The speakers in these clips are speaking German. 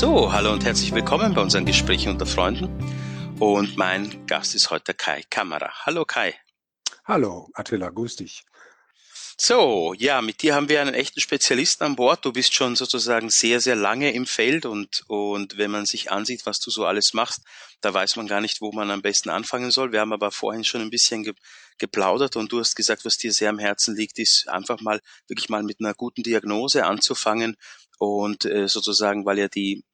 So, hallo und herzlich willkommen bei unseren Gesprächen unter Freunden. Und mein Gast ist heute Kai Kamera. Hallo Kai. Hallo Attila, grüß dich. So, ja, mit dir haben wir einen echten Spezialisten an Bord. Du bist schon sozusagen sehr, sehr lange im Feld und, und wenn man sich ansieht, was du so alles machst, da weiß man gar nicht, wo man am besten anfangen soll. Wir haben aber vorhin schon ein bisschen ge geplaudert und du hast gesagt, was dir sehr am Herzen liegt, ist einfach mal wirklich mal mit einer guten Diagnose anzufangen und äh, sozusagen, weil ja die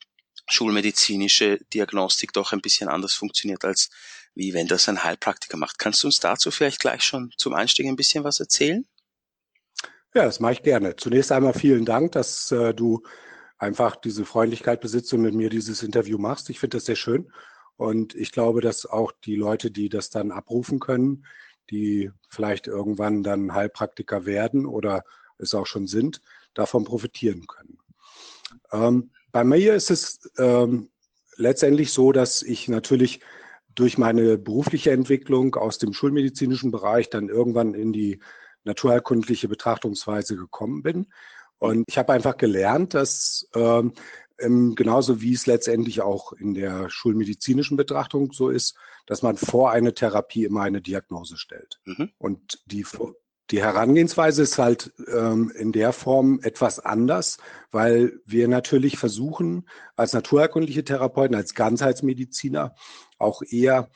schulmedizinische Diagnostik doch ein bisschen anders funktioniert als wie wenn das ein Heilpraktiker macht. Kannst du uns dazu vielleicht gleich schon zum Einstieg ein bisschen was erzählen? Ja, das mache ich gerne. Zunächst einmal vielen Dank, dass äh, du einfach diese Freundlichkeit besitzt und mit mir dieses Interview machst. Ich finde das sehr schön. Und ich glaube, dass auch die Leute, die das dann abrufen können, die vielleicht irgendwann dann Heilpraktiker werden oder es auch schon sind, davon profitieren können. Ähm, bei mir ist es ähm, letztendlich so, dass ich natürlich durch meine berufliche Entwicklung aus dem schulmedizinischen Bereich dann irgendwann in die naturheilkundliche Betrachtungsweise gekommen bin. Und ich habe einfach gelernt, dass ähm, genauso wie es letztendlich auch in der schulmedizinischen Betrachtung so ist, dass man vor eine Therapie immer eine Diagnose stellt. Mhm. Und die, die Herangehensweise ist halt ähm, in der Form etwas anders, weil wir natürlich versuchen, als naturheilkundliche Therapeuten, als Ganzheitsmediziner auch eher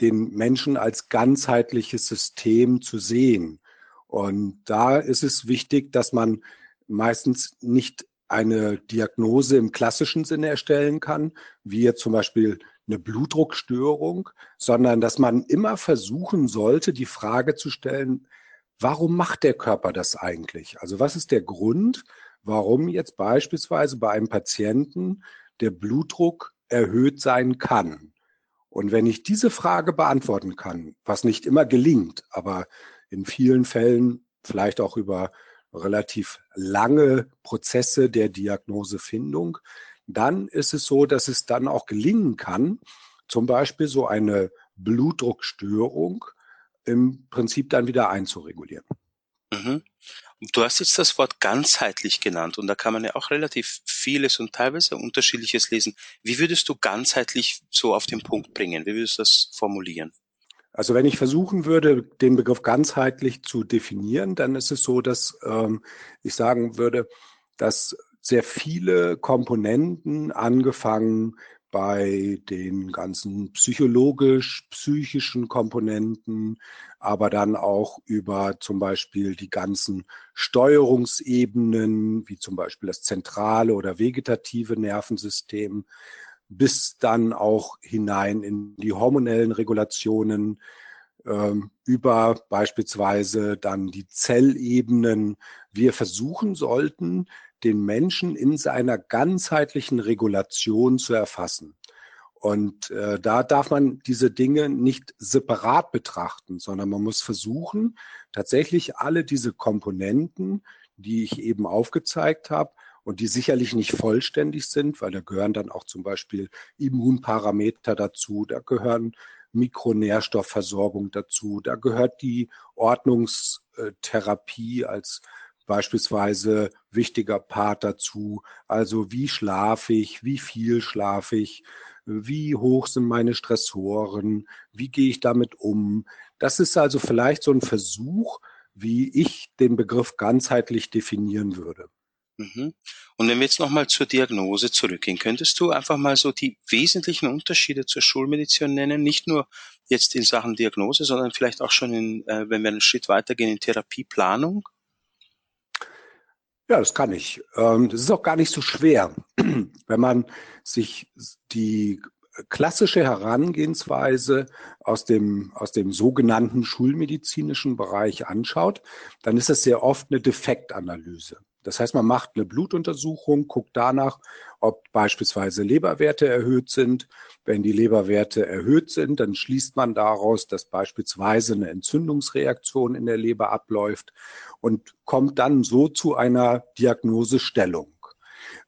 den Menschen als ganzheitliches System zu sehen. Und da ist es wichtig, dass man meistens nicht eine Diagnose im klassischen Sinne erstellen kann, wie zum Beispiel eine Blutdruckstörung, sondern dass man immer versuchen sollte, die Frage zu stellen, warum macht der Körper das eigentlich? Also was ist der Grund, warum jetzt beispielsweise bei einem Patienten der Blutdruck erhöht sein kann? Und wenn ich diese Frage beantworten kann, was nicht immer gelingt, aber in vielen Fällen vielleicht auch über relativ lange Prozesse der Diagnosefindung, dann ist es so, dass es dann auch gelingen kann, zum Beispiel so eine Blutdruckstörung im Prinzip dann wieder einzuregulieren. Mhm. Du hast jetzt das Wort ganzheitlich genannt und da kann man ja auch relativ vieles und teilweise unterschiedliches lesen. Wie würdest du ganzheitlich so auf den Punkt bringen? Wie würdest du das formulieren? Also wenn ich versuchen würde, den Begriff ganzheitlich zu definieren, dann ist es so, dass ähm, ich sagen würde, dass sehr viele Komponenten angefangen bei den ganzen psychologisch-psychischen Komponenten, aber dann auch über zum Beispiel die ganzen Steuerungsebenen, wie zum Beispiel das zentrale oder vegetative Nervensystem, bis dann auch hinein in die hormonellen Regulationen, ähm, über beispielsweise dann die Zellebenen. Wir versuchen sollten, den Menschen in seiner ganzheitlichen Regulation zu erfassen. Und äh, da darf man diese Dinge nicht separat betrachten, sondern man muss versuchen, tatsächlich alle diese Komponenten, die ich eben aufgezeigt habe, und die sicherlich nicht vollständig sind, weil da gehören dann auch zum Beispiel Immunparameter dazu, da gehören Mikronährstoffversorgung dazu, da gehört die Ordnungstherapie als beispielsweise wichtiger Part dazu. Also wie schlafe ich, wie viel schlafe ich, wie hoch sind meine Stressoren, wie gehe ich damit um. Das ist also vielleicht so ein Versuch, wie ich den Begriff ganzheitlich definieren würde. Mhm. Und wenn wir jetzt nochmal zur Diagnose zurückgehen, könntest du einfach mal so die wesentlichen Unterschiede zur Schulmedizin nennen? Nicht nur jetzt in Sachen Diagnose, sondern vielleicht auch schon in, äh, wenn wir einen Schritt weitergehen, in Therapieplanung? Ja, das kann ich. Ähm, das ist auch gar nicht so schwer. Wenn man sich die klassische Herangehensweise aus dem, aus dem sogenannten schulmedizinischen Bereich anschaut, dann ist das sehr oft eine Defektanalyse. Das heißt, man macht eine Blutuntersuchung, guckt danach, ob beispielsweise Leberwerte erhöht sind. Wenn die Leberwerte erhöht sind, dann schließt man daraus, dass beispielsweise eine Entzündungsreaktion in der Leber abläuft und kommt dann so zu einer Diagnosestellung.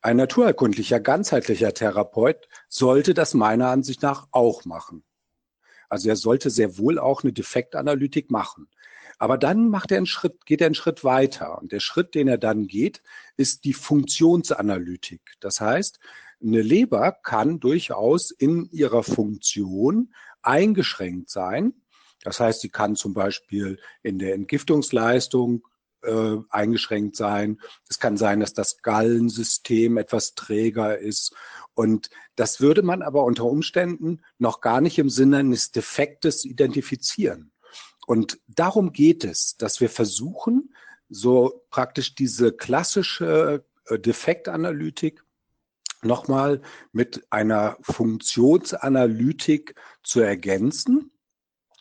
Ein naturheilkundlicher, ganzheitlicher Therapeut sollte das meiner Ansicht nach auch machen. Also er sollte sehr wohl auch eine Defektanalytik machen. Aber dann macht er einen Schritt, geht er einen Schritt weiter. Und der Schritt, den er dann geht, ist die Funktionsanalytik. Das heißt, eine Leber kann durchaus in ihrer Funktion eingeschränkt sein. Das heißt, sie kann zum Beispiel in der Entgiftungsleistung äh, eingeschränkt sein. Es kann sein, dass das Gallensystem etwas träger ist. Und das würde man aber unter Umständen noch gar nicht im Sinne eines Defektes identifizieren. Und darum geht es, dass wir versuchen, so praktisch diese klassische äh, Defektanalytik nochmal mit einer Funktionsanalytik zu ergänzen.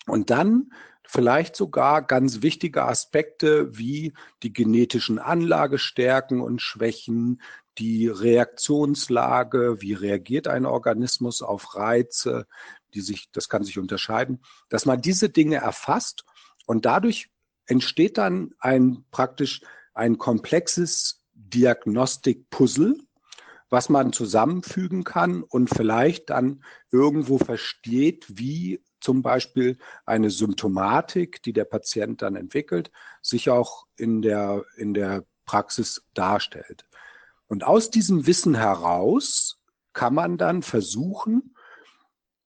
Und dann vielleicht sogar ganz wichtige Aspekte wie die genetischen Anlagestärken und Schwächen, die Reaktionslage, wie reagiert ein Organismus auf Reize, die sich, das kann sich unterscheiden, dass man diese Dinge erfasst und dadurch entsteht dann ein praktisch ein komplexes Diagnostik-Puzzle, was man zusammenfügen kann und vielleicht dann irgendwo versteht, wie zum Beispiel eine Symptomatik, die der Patient dann entwickelt, sich auch in der, in der Praxis darstellt. Und aus diesem Wissen heraus kann man dann versuchen,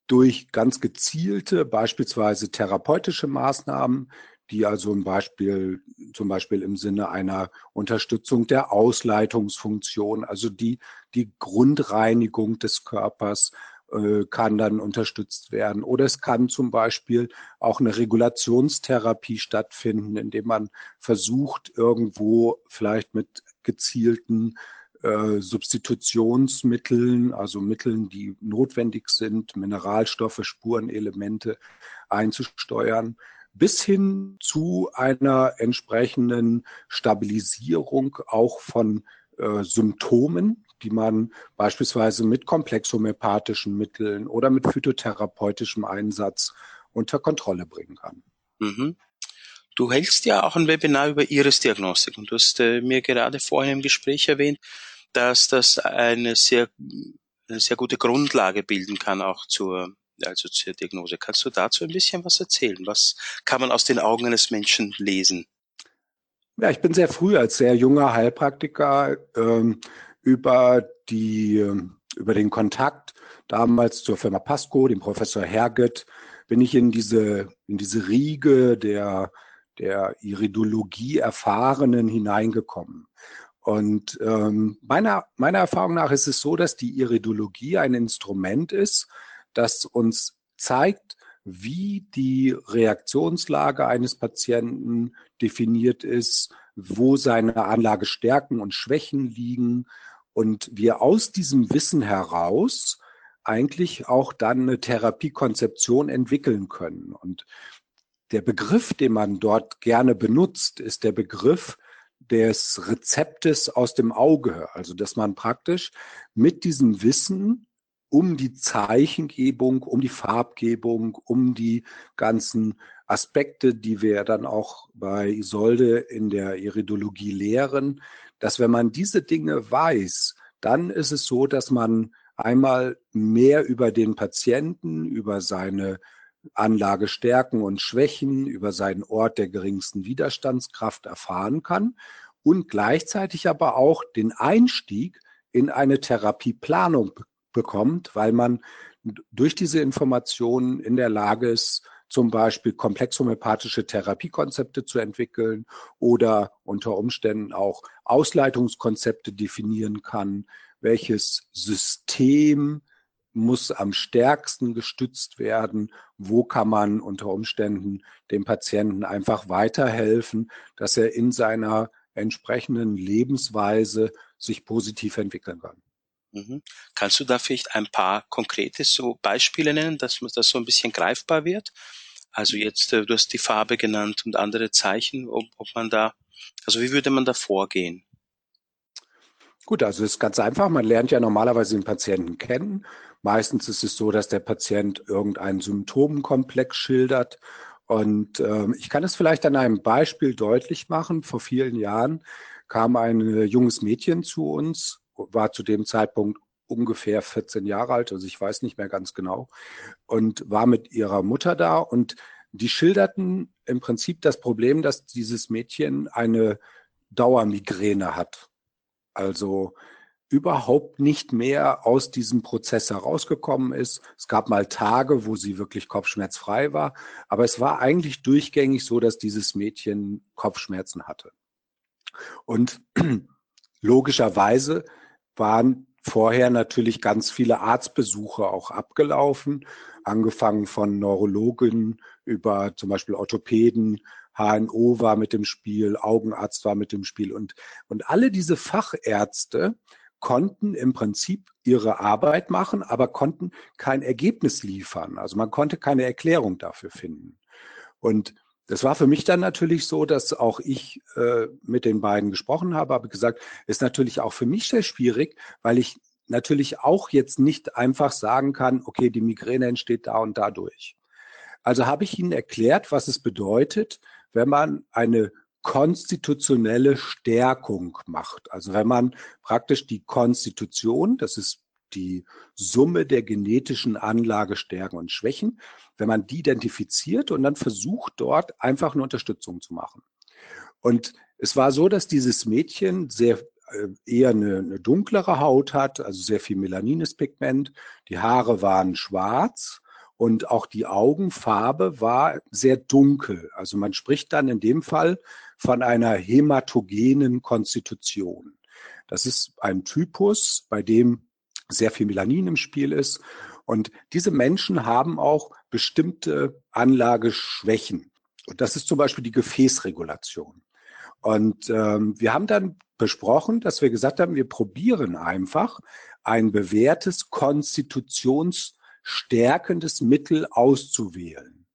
durch ganz gezielte, beispielsweise therapeutische Maßnahmen, die also im Beispiel, zum Beispiel im Sinne einer Unterstützung der Ausleitungsfunktion, also die, die Grundreinigung des Körpers, äh, kann dann unterstützt werden. Oder es kann zum Beispiel auch eine Regulationstherapie stattfinden, indem man versucht, irgendwo vielleicht mit gezielten äh, Substitutionsmitteln, also Mitteln, die notwendig sind, Mineralstoffe, Spurenelemente einzusteuern, bis hin zu einer entsprechenden Stabilisierung auch von äh, Symptomen, die man beispielsweise mit komplexhomöopathischen Mitteln oder mit phytotherapeutischem Einsatz unter Kontrolle bringen kann. Mhm. Du hältst ja auch ein Webinar über Iris-Diagnostik und du hast äh, mir gerade vorhin im Gespräch erwähnt, dass das eine sehr, eine sehr gute Grundlage bilden kann auch zur, also zur Diagnose. Kannst du dazu ein bisschen was erzählen? Was kann man aus den Augen eines Menschen lesen? Ja, ich bin sehr früh als sehr junger Heilpraktiker ähm, über die, über den Kontakt damals zur Firma Pasco, dem Professor Herget, bin ich in diese, in diese Riege der, der Iridologie Erfahrenen hineingekommen. Und ähm, meiner, meiner Erfahrung nach ist es so, dass die Iridologie ein Instrument ist, das uns zeigt, wie die Reaktionslage eines Patienten definiert ist, wo seine Anlagestärken und Schwächen liegen, und wir aus diesem Wissen heraus eigentlich auch dann eine Therapiekonzeption entwickeln können. Und der Begriff, den man dort gerne benutzt, ist der Begriff des Rezeptes aus dem Auge. Also, dass man praktisch mit diesem Wissen um die Zeichengebung, um die Farbgebung, um die ganzen Aspekte, die wir dann auch bei Isolde in der Iridologie lehren, dass wenn man diese Dinge weiß, dann ist es so, dass man einmal mehr über den Patienten, über seine Anlagestärken und Schwächen, über seinen Ort der geringsten Widerstandskraft erfahren kann und gleichzeitig aber auch den Einstieg in eine Therapieplanung bekommt, weil man durch diese Informationen in der Lage ist, zum Beispiel komplexhomöopathische Therapiekonzepte zu entwickeln oder unter Umständen auch Ausleitungskonzepte definieren kann, welches System muss am stärksten gestützt werden, wo kann man unter Umständen dem Patienten einfach weiterhelfen, dass er in seiner entsprechenden Lebensweise sich positiv entwickeln kann. Mhm. Kannst du da vielleicht ein paar konkrete so Beispiele nennen, dass das so ein bisschen greifbar wird? Also jetzt, äh, du hast die Farbe genannt und andere Zeichen, ob, ob man da, also wie würde man da vorgehen? Gut, also es ist ganz einfach. Man lernt ja normalerweise den Patienten kennen. Meistens ist es so, dass der Patient irgendeinen Symptomenkomplex schildert. Und äh, ich kann es vielleicht an einem Beispiel deutlich machen. Vor vielen Jahren kam ein äh, junges Mädchen zu uns war zu dem Zeitpunkt ungefähr 14 Jahre alt, also ich weiß nicht mehr ganz genau, und war mit ihrer Mutter da und die schilderten im Prinzip das Problem, dass dieses Mädchen eine Dauermigräne hat. Also überhaupt nicht mehr aus diesem Prozess herausgekommen ist. Es gab mal Tage, wo sie wirklich kopfschmerzfrei war, aber es war eigentlich durchgängig so, dass dieses Mädchen Kopfschmerzen hatte. Und logischerweise waren vorher natürlich ganz viele Arztbesuche auch abgelaufen, angefangen von Neurologen über zum Beispiel Orthopäden, HNO war mit dem Spiel, Augenarzt war mit dem Spiel und, und alle diese Fachärzte konnten im Prinzip ihre Arbeit machen, aber konnten kein Ergebnis liefern. Also man konnte keine Erklärung dafür finden. Und das war für mich dann natürlich so, dass auch ich äh, mit den beiden gesprochen habe, habe gesagt, ist natürlich auch für mich sehr schwierig, weil ich natürlich auch jetzt nicht einfach sagen kann, okay, die Migräne entsteht da und dadurch. Also habe ich ihnen erklärt, was es bedeutet, wenn man eine konstitutionelle Stärkung macht. Also wenn man praktisch die Konstitution, das ist die Summe der genetischen Anlage Stärken und Schwächen, wenn man die identifiziert und dann versucht, dort einfach eine Unterstützung zu machen. Und es war so, dass dieses Mädchen sehr äh, eher eine, eine dunklere Haut hat, also sehr viel melanines Pigment. Die Haare waren schwarz und auch die Augenfarbe war sehr dunkel. Also man spricht dann in dem Fall von einer hämatogenen Konstitution. Das ist ein Typus, bei dem sehr viel Melanin im Spiel ist. Und diese Menschen haben auch bestimmte Anlageschwächen. Und das ist zum Beispiel die Gefäßregulation. Und ähm, wir haben dann besprochen, dass wir gesagt haben, wir probieren einfach ein bewährtes konstitutionsstärkendes Mittel auszuwählen.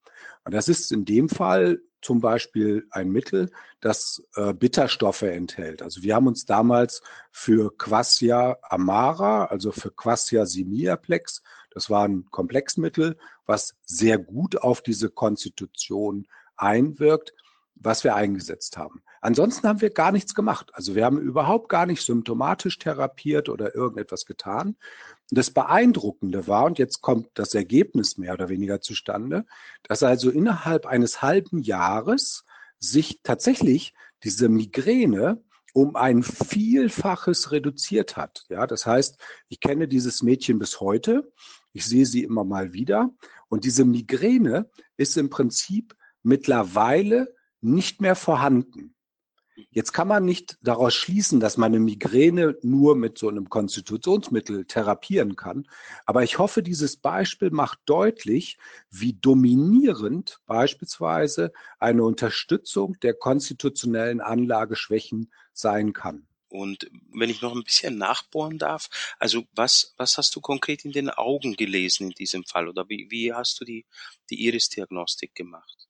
Und das ist in dem Fall zum Beispiel ein Mittel, das äh, Bitterstoffe enthält. Also wir haben uns damals für Quassia amara, also für Quassia simiaplex, das war ein Komplexmittel, was sehr gut auf diese Konstitution einwirkt, was wir eingesetzt haben. Ansonsten haben wir gar nichts gemacht. Also wir haben überhaupt gar nicht symptomatisch therapiert oder irgendetwas getan. Das Beeindruckende war, und jetzt kommt das Ergebnis mehr oder weniger zustande, dass also innerhalb eines halben Jahres sich tatsächlich diese Migräne um ein Vielfaches reduziert hat. Ja, das heißt, ich kenne dieses Mädchen bis heute. Ich sehe sie immer mal wieder. Und diese Migräne ist im Prinzip mittlerweile nicht mehr vorhanden. Jetzt kann man nicht daraus schließen, dass man eine Migräne nur mit so einem Konstitutionsmittel therapieren kann. Aber ich hoffe, dieses Beispiel macht deutlich, wie dominierend beispielsweise eine Unterstützung der konstitutionellen Anlageschwächen sein kann. Und wenn ich noch ein bisschen nachbohren darf, also was, was hast du konkret in den Augen gelesen in diesem Fall oder wie, wie hast du die, die Iris-Diagnostik gemacht?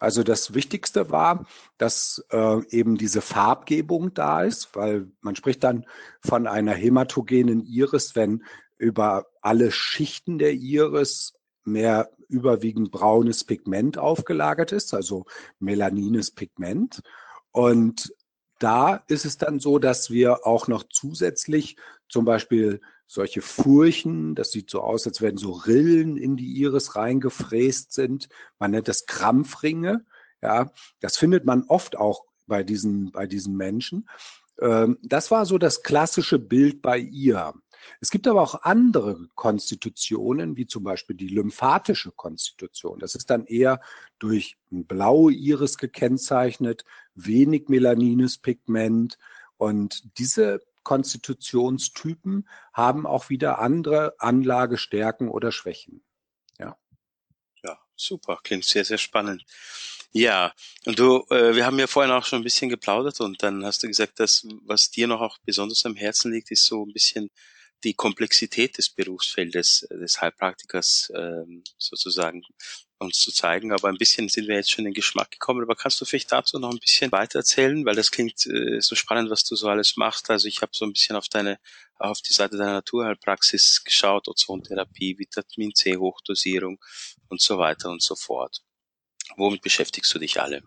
Also das Wichtigste war, dass äh, eben diese Farbgebung da ist, weil man spricht dann von einer hämatogenen Iris, wenn über alle Schichten der Iris mehr überwiegend braunes Pigment aufgelagert ist, also melanines Pigment. Und da ist es dann so, dass wir auch noch zusätzlich zum Beispiel solche Furchen, das sieht so aus, als wenn so Rillen in die Iris reingefräst sind. Man nennt das Krampfringe. Ja, das findet man oft auch bei diesen, bei diesen Menschen. Ähm, das war so das klassische Bild bei ihr. Es gibt aber auch andere Konstitutionen, wie zum Beispiel die lymphatische Konstitution. Das ist dann eher durch ein blaue Iris gekennzeichnet, wenig melanines Pigment. Und diese Konstitutionstypen haben auch wieder andere Anlagestärken oder Schwächen. Ja. Ja, super. Klingt sehr, sehr spannend. Ja, und du, äh, wir haben ja vorhin auch schon ein bisschen geplaudert und dann hast du gesagt, dass was dir noch auch besonders am Herzen liegt, ist so ein bisschen die Komplexität des Berufsfeldes äh, des Heilpraktikers ähm, sozusagen uns zu zeigen. Aber ein bisschen sind wir jetzt schon in den Geschmack gekommen. Aber kannst du vielleicht dazu noch ein bisschen weiter erzählen? Weil das klingt äh, so spannend, was du so alles machst. Also ich habe so ein bisschen auf deine, auf die Seite deiner Naturheilpraxis geschaut, Ozontherapie, Vitamin C Hochdosierung und so weiter und so fort. Womit beschäftigst du dich alle?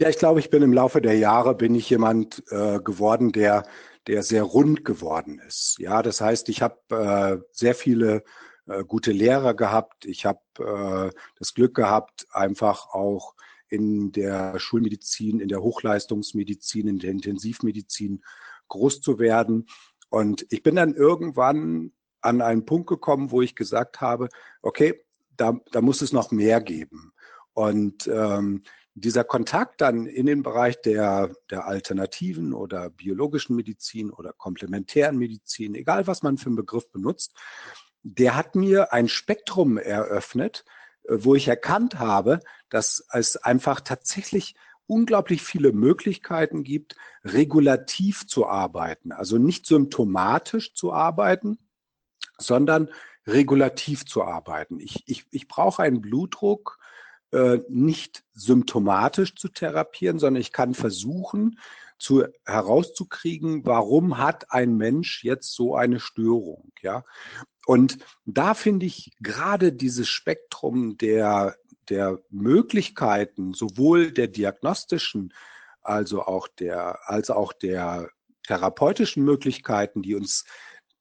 Ja, ich glaube, ich bin im Laufe der Jahre bin ich jemand äh, geworden, der der sehr rund geworden ist. Ja, das heißt, ich habe äh, sehr viele äh, gute Lehrer gehabt. Ich habe äh, das Glück gehabt, einfach auch in der Schulmedizin, in der Hochleistungsmedizin, in der Intensivmedizin groß zu werden. Und ich bin dann irgendwann an einen Punkt gekommen, wo ich gesagt habe, okay, da, da muss es noch mehr geben. Und ähm, dieser Kontakt dann in den Bereich der, der alternativen oder biologischen Medizin oder komplementären Medizin, egal was man für einen Begriff benutzt, der hat mir ein Spektrum eröffnet, äh, wo ich erkannt habe, dass es einfach tatsächlich unglaublich viele Möglichkeiten gibt, regulativ zu arbeiten, also nicht symptomatisch zu arbeiten, sondern regulativ zu arbeiten. Ich, ich, ich brauche einen Blutdruck äh, nicht symptomatisch zu therapieren, sondern ich kann versuchen, zu, herauszukriegen, warum hat ein Mensch jetzt so eine Störung, ja? Und da finde ich gerade dieses Spektrum der, der Möglichkeiten, sowohl der diagnostischen, also auch der, als auch der therapeutischen Möglichkeiten, die uns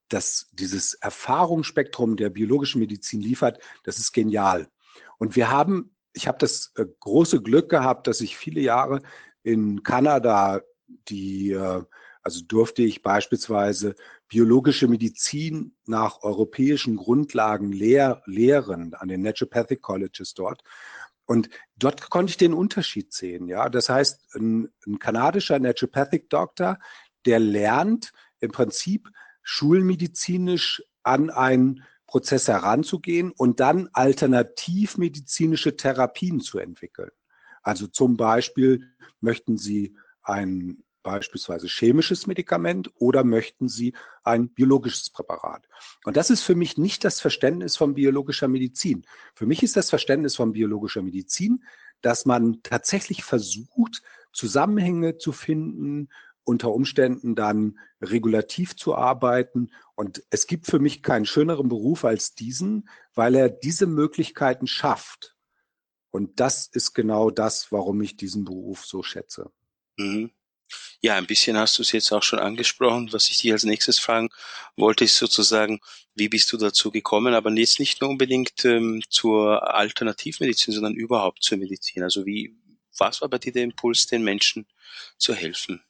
das, dieses Erfahrungsspektrum der biologischen Medizin liefert, das ist genial. Und wir haben, ich habe das äh, große Glück gehabt, dass ich viele Jahre in Kanada die äh, also durfte ich beispielsweise biologische Medizin nach europäischen Grundlagen lehr lehren an den Naturopathic Colleges dort. Und dort konnte ich den Unterschied sehen. Ja, das heißt, ein, ein kanadischer Naturopathic Doctor, der lernt im Prinzip schulmedizinisch an einen Prozess heranzugehen und dann alternativmedizinische Therapien zu entwickeln. Also zum Beispiel möchten Sie ein beispielsweise chemisches Medikament oder möchten Sie ein biologisches Präparat? Und das ist für mich nicht das Verständnis von biologischer Medizin. Für mich ist das Verständnis von biologischer Medizin, dass man tatsächlich versucht, Zusammenhänge zu finden, unter Umständen dann regulativ zu arbeiten. Und es gibt für mich keinen schöneren Beruf als diesen, weil er diese Möglichkeiten schafft. Und das ist genau das, warum ich diesen Beruf so schätze. Mhm. Ja, ein bisschen hast du es jetzt auch schon angesprochen. Was ich dich als nächstes fragen wollte, ist sozusagen, wie bist du dazu gekommen? Aber jetzt nicht nur unbedingt ähm, zur Alternativmedizin, sondern überhaupt zur Medizin. Also wie, was war bei dir der Impuls, den Menschen zu helfen?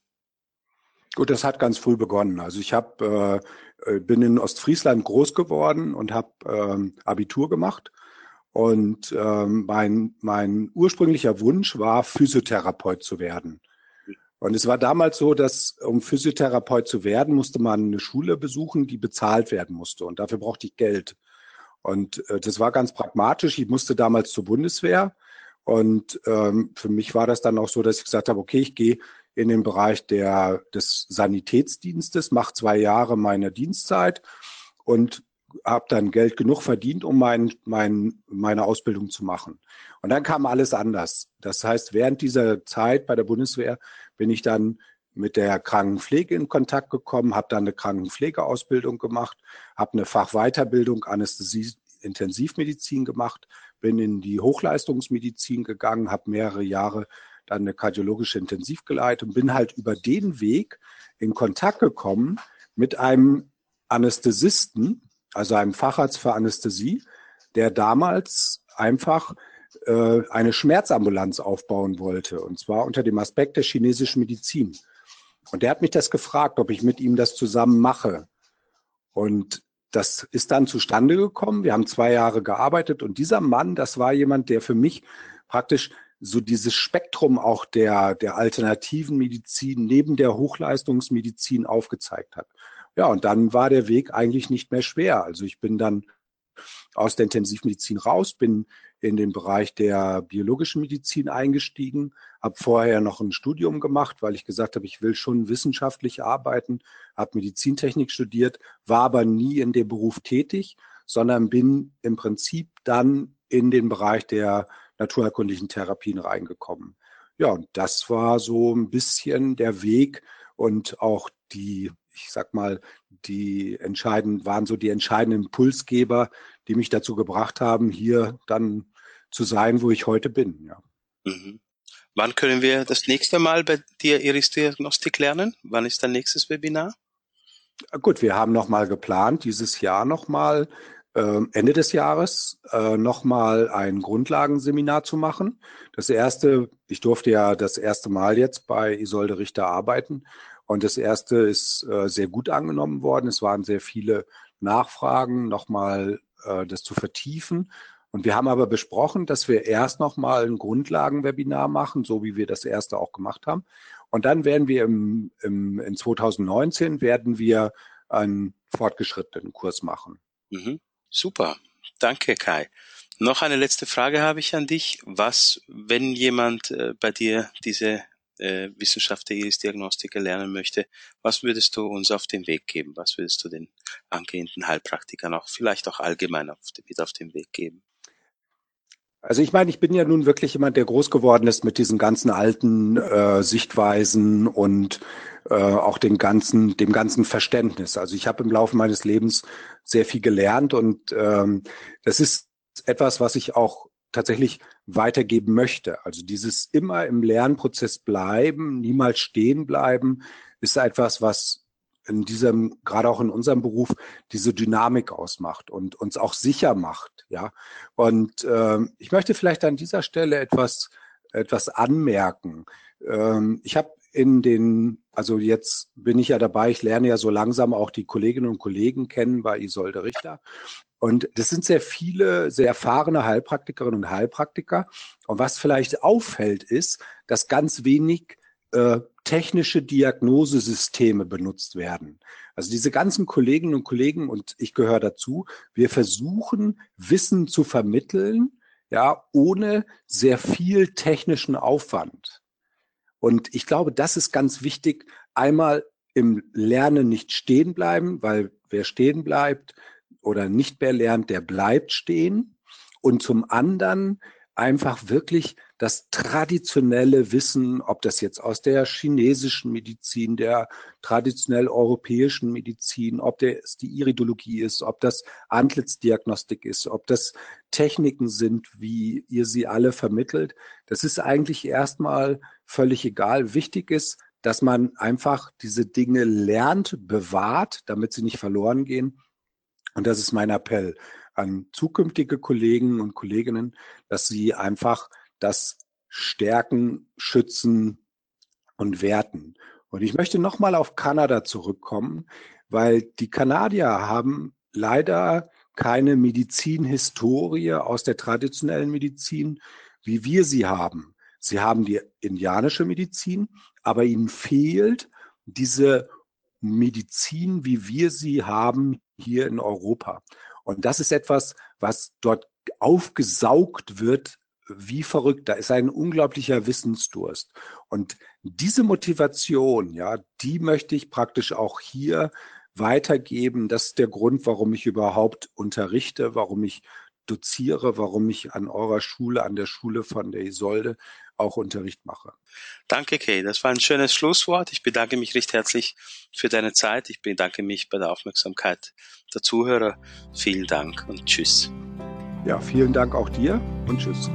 Gut, das hat ganz früh begonnen. Also ich hab, äh, äh bin in Ostfriesland groß geworden und habe ähm, Abitur gemacht. Und ähm, mein, mein ursprünglicher Wunsch war, Physiotherapeut zu werden. Und es war damals so, dass um Physiotherapeut zu werden, musste man eine Schule besuchen, die bezahlt werden musste. Und dafür brauchte ich Geld. Und äh, das war ganz pragmatisch. Ich musste damals zur Bundeswehr. Und ähm, für mich war das dann auch so, dass ich gesagt habe, okay, ich gehe in den Bereich der, des Sanitätsdienstes, mache zwei Jahre meine Dienstzeit und habe dann Geld genug verdient, um mein, mein, meine Ausbildung zu machen. Und dann kam alles anders. Das heißt, während dieser Zeit bei der Bundeswehr bin ich dann mit der Krankenpflege in Kontakt gekommen, habe dann eine Krankenpflegeausbildung gemacht, habe eine Fachweiterbildung Anästhesie Intensivmedizin gemacht, bin in die Hochleistungsmedizin gegangen, habe mehrere Jahre dann eine kardiologische Intensiv geleitet und bin halt über den Weg in Kontakt gekommen mit einem Anästhesisten, also einem Facharzt für Anästhesie, der damals einfach äh, eine Schmerzambulanz aufbauen wollte, und zwar unter dem Aspekt der chinesischen Medizin. Und der hat mich das gefragt, ob ich mit ihm das zusammen mache. Und das ist dann zustande gekommen. Wir haben zwei Jahre gearbeitet und dieser Mann, das war jemand, der für mich praktisch so dieses Spektrum auch der, der alternativen Medizin neben der Hochleistungsmedizin aufgezeigt hat. Ja, und dann war der Weg eigentlich nicht mehr schwer. Also ich bin dann aus der Intensivmedizin raus, bin in den Bereich der biologischen Medizin eingestiegen, habe vorher noch ein Studium gemacht, weil ich gesagt habe, ich will schon wissenschaftlich arbeiten, habe Medizintechnik studiert, war aber nie in dem Beruf tätig, sondern bin im Prinzip dann in den Bereich der naturerkundlichen Therapien reingekommen. Ja, und das war so ein bisschen der Weg und auch die, ich sag mal, die entscheidend waren so die entscheidenden Impulsgeber, die mich dazu gebracht haben, hier dann zu sein, wo ich heute bin. Ja. Mhm. Wann können wir das nächste Mal bei dir Iris-Diagnostik lernen? Wann ist dein nächstes Webinar? Gut, wir haben nochmal geplant, dieses Jahr nochmal, Ende des Jahres, äh, nochmal ein Grundlagenseminar zu machen. Das erste, ich durfte ja das erste Mal jetzt bei Isolde Richter arbeiten Und das erste ist äh, sehr gut angenommen worden. Es waren sehr viele Nachfragen, nochmal äh, das zu vertiefen. Und wir haben aber besprochen, dass wir erst nochmal ein Grundlagenwebinar machen, so wie wir das erste auch gemacht haben. Und dann werden wir im, im, in 2019 werden wir einen fortgeschrittenen Kurs machen. Mhm. Super. Danke, Kai. Noch eine letzte Frage habe ich an dich. Was, wenn jemand äh, bei dir diese äh, Wissenschaft der Iris-Diagnostik lernen möchte, was würdest du uns auf den Weg geben? Was würdest du den angehenden Heilpraktikern auch vielleicht auch allgemein auf, mit auf den Weg geben? Also ich meine, ich bin ja nun wirklich jemand, der groß geworden ist mit diesen ganzen alten äh, Sichtweisen und äh, auch den ganzen, dem ganzen Verständnis. Also ich habe im Laufe meines Lebens sehr viel gelernt und ähm, das ist etwas, was ich auch tatsächlich weitergeben möchte. Also dieses immer im Lernprozess bleiben, niemals stehen bleiben, ist etwas, was in diesem, gerade auch in unserem Beruf, diese Dynamik ausmacht und uns auch sicher macht. Ja. Und ähm, ich möchte vielleicht an dieser Stelle etwas, etwas anmerken. Ähm, ich habe in den, also jetzt bin ich ja dabei, ich lerne ja so langsam auch die Kolleginnen und Kollegen kennen bei Isolde Richter. Und das sind sehr viele, sehr erfahrene Heilpraktikerinnen und Heilpraktiker. Und was vielleicht auffällt, ist, dass ganz wenig äh, technische Diagnosesysteme benutzt werden. Also diese ganzen Kolleginnen und Kollegen, und ich gehöre dazu, wir versuchen, Wissen zu vermitteln, ja, ohne sehr viel technischen Aufwand. Und ich glaube, das ist ganz wichtig. Einmal im Lernen nicht stehen bleiben, weil wer stehen bleibt oder nicht mehr lernt, der bleibt stehen. Und zum anderen einfach wirklich das traditionelle Wissen, ob das jetzt aus der chinesischen Medizin, der traditionell europäischen Medizin, ob das die Iridologie ist, ob das Antlitzdiagnostik ist, ob das Techniken sind, wie ihr sie alle vermittelt, das ist eigentlich erstmal völlig egal. Wichtig ist, dass man einfach diese Dinge lernt, bewahrt, damit sie nicht verloren gehen. Und das ist mein Appell an zukünftige Kollegen und Kolleginnen, dass sie einfach das stärken, schützen und werten. Und ich möchte nochmal auf Kanada zurückkommen, weil die Kanadier haben leider keine Medizinhistorie aus der traditionellen Medizin, wie wir sie haben. Sie haben die indianische Medizin, aber ihnen fehlt diese Medizin, wie wir sie haben hier in Europa. Und das ist etwas, was dort aufgesaugt wird wie verrückt. Da ist ein unglaublicher Wissensdurst. Und diese Motivation, ja, die möchte ich praktisch auch hier weitergeben. Das ist der Grund, warum ich überhaupt unterrichte, warum ich doziere, warum ich an eurer Schule, an der Schule von der Isolde auch Unterricht mache. Danke, Kay. Das war ein schönes Schlusswort. Ich bedanke mich recht herzlich für deine Zeit. Ich bedanke mich bei der Aufmerksamkeit der Zuhörer. Vielen Dank und tschüss. Ja, vielen Dank auch dir und tschüss.